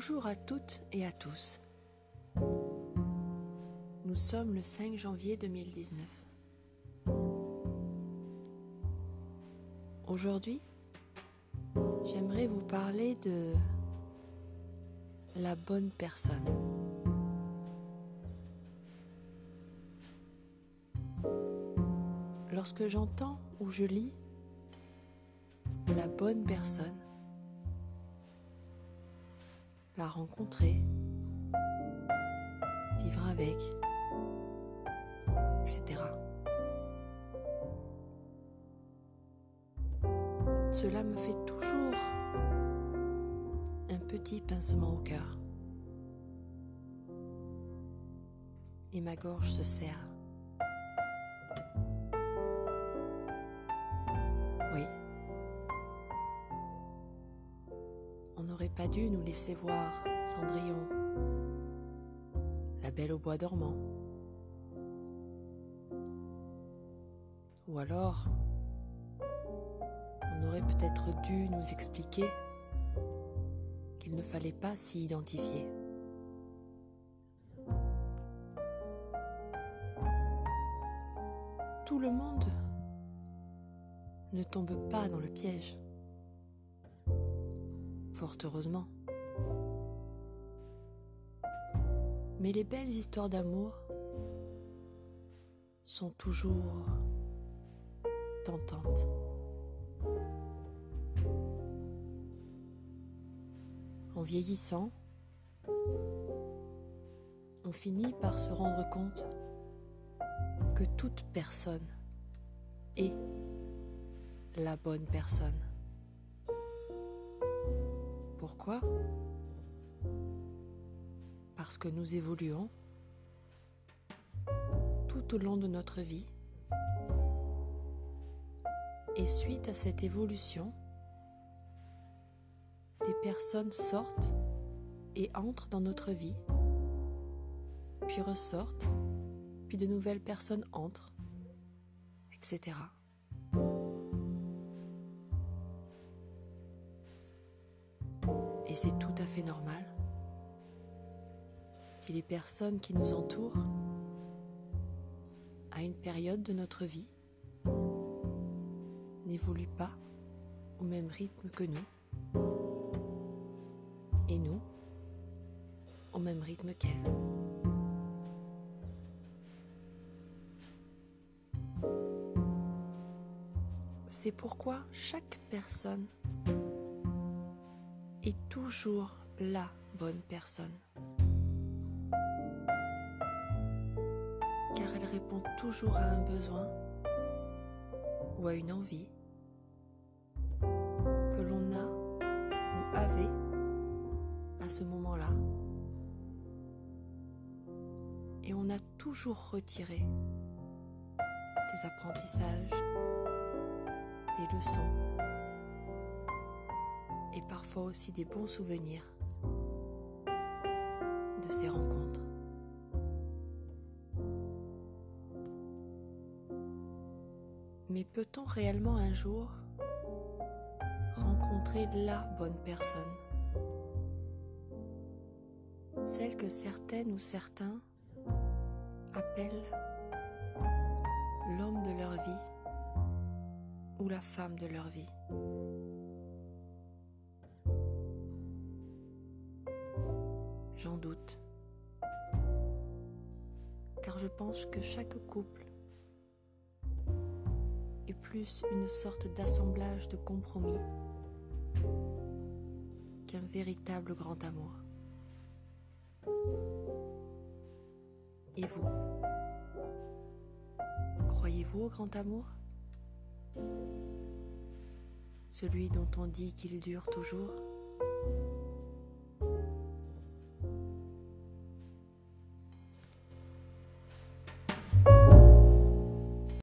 Bonjour à toutes et à tous. Nous sommes le 5 janvier 2019. Aujourd'hui, j'aimerais vous parler de la bonne personne. Lorsque j'entends ou je lis la bonne personne, rencontrer, vivre avec, etc. Cela me fait toujours un petit pincement au cœur. Et ma gorge se serre. Pas dû nous laisser voir Cendrillon, la belle au bois dormant. Ou alors, on aurait peut-être dû nous expliquer qu'il ne fallait pas s'y identifier. Tout le monde ne tombe pas dans le piège. Fort heureusement. Mais les belles histoires d'amour sont toujours tentantes. En vieillissant, on finit par se rendre compte que toute personne est la bonne personne. Pourquoi? Parce que nous évoluons tout au long de notre vie et suite à cette évolution, des personnes sortent et entrent dans notre vie, puis ressortent, puis de nouvelles personnes entrent, etc. Et c'est tout à fait normal si les personnes qui nous entourent, à une période de notre vie, n'évoluent pas au même rythme que nous, et nous au même rythme qu'elles. C'est pourquoi chaque personne est toujours la bonne personne. Car elle répond toujours à un besoin ou à une envie que l'on a ou avait à ce moment-là. Et on a toujours retiré des apprentissages, des leçons et parfois aussi des bons souvenirs de ces rencontres. Mais peut-on réellement un jour rencontrer la bonne personne? Celle que certaines ou certains appellent l'homme de leur vie ou la femme de leur vie. Je pense que chaque couple est plus une sorte d'assemblage de compromis qu'un véritable grand amour. Et vous Croyez-vous au grand amour? Celui dont on dit qu'il dure toujours?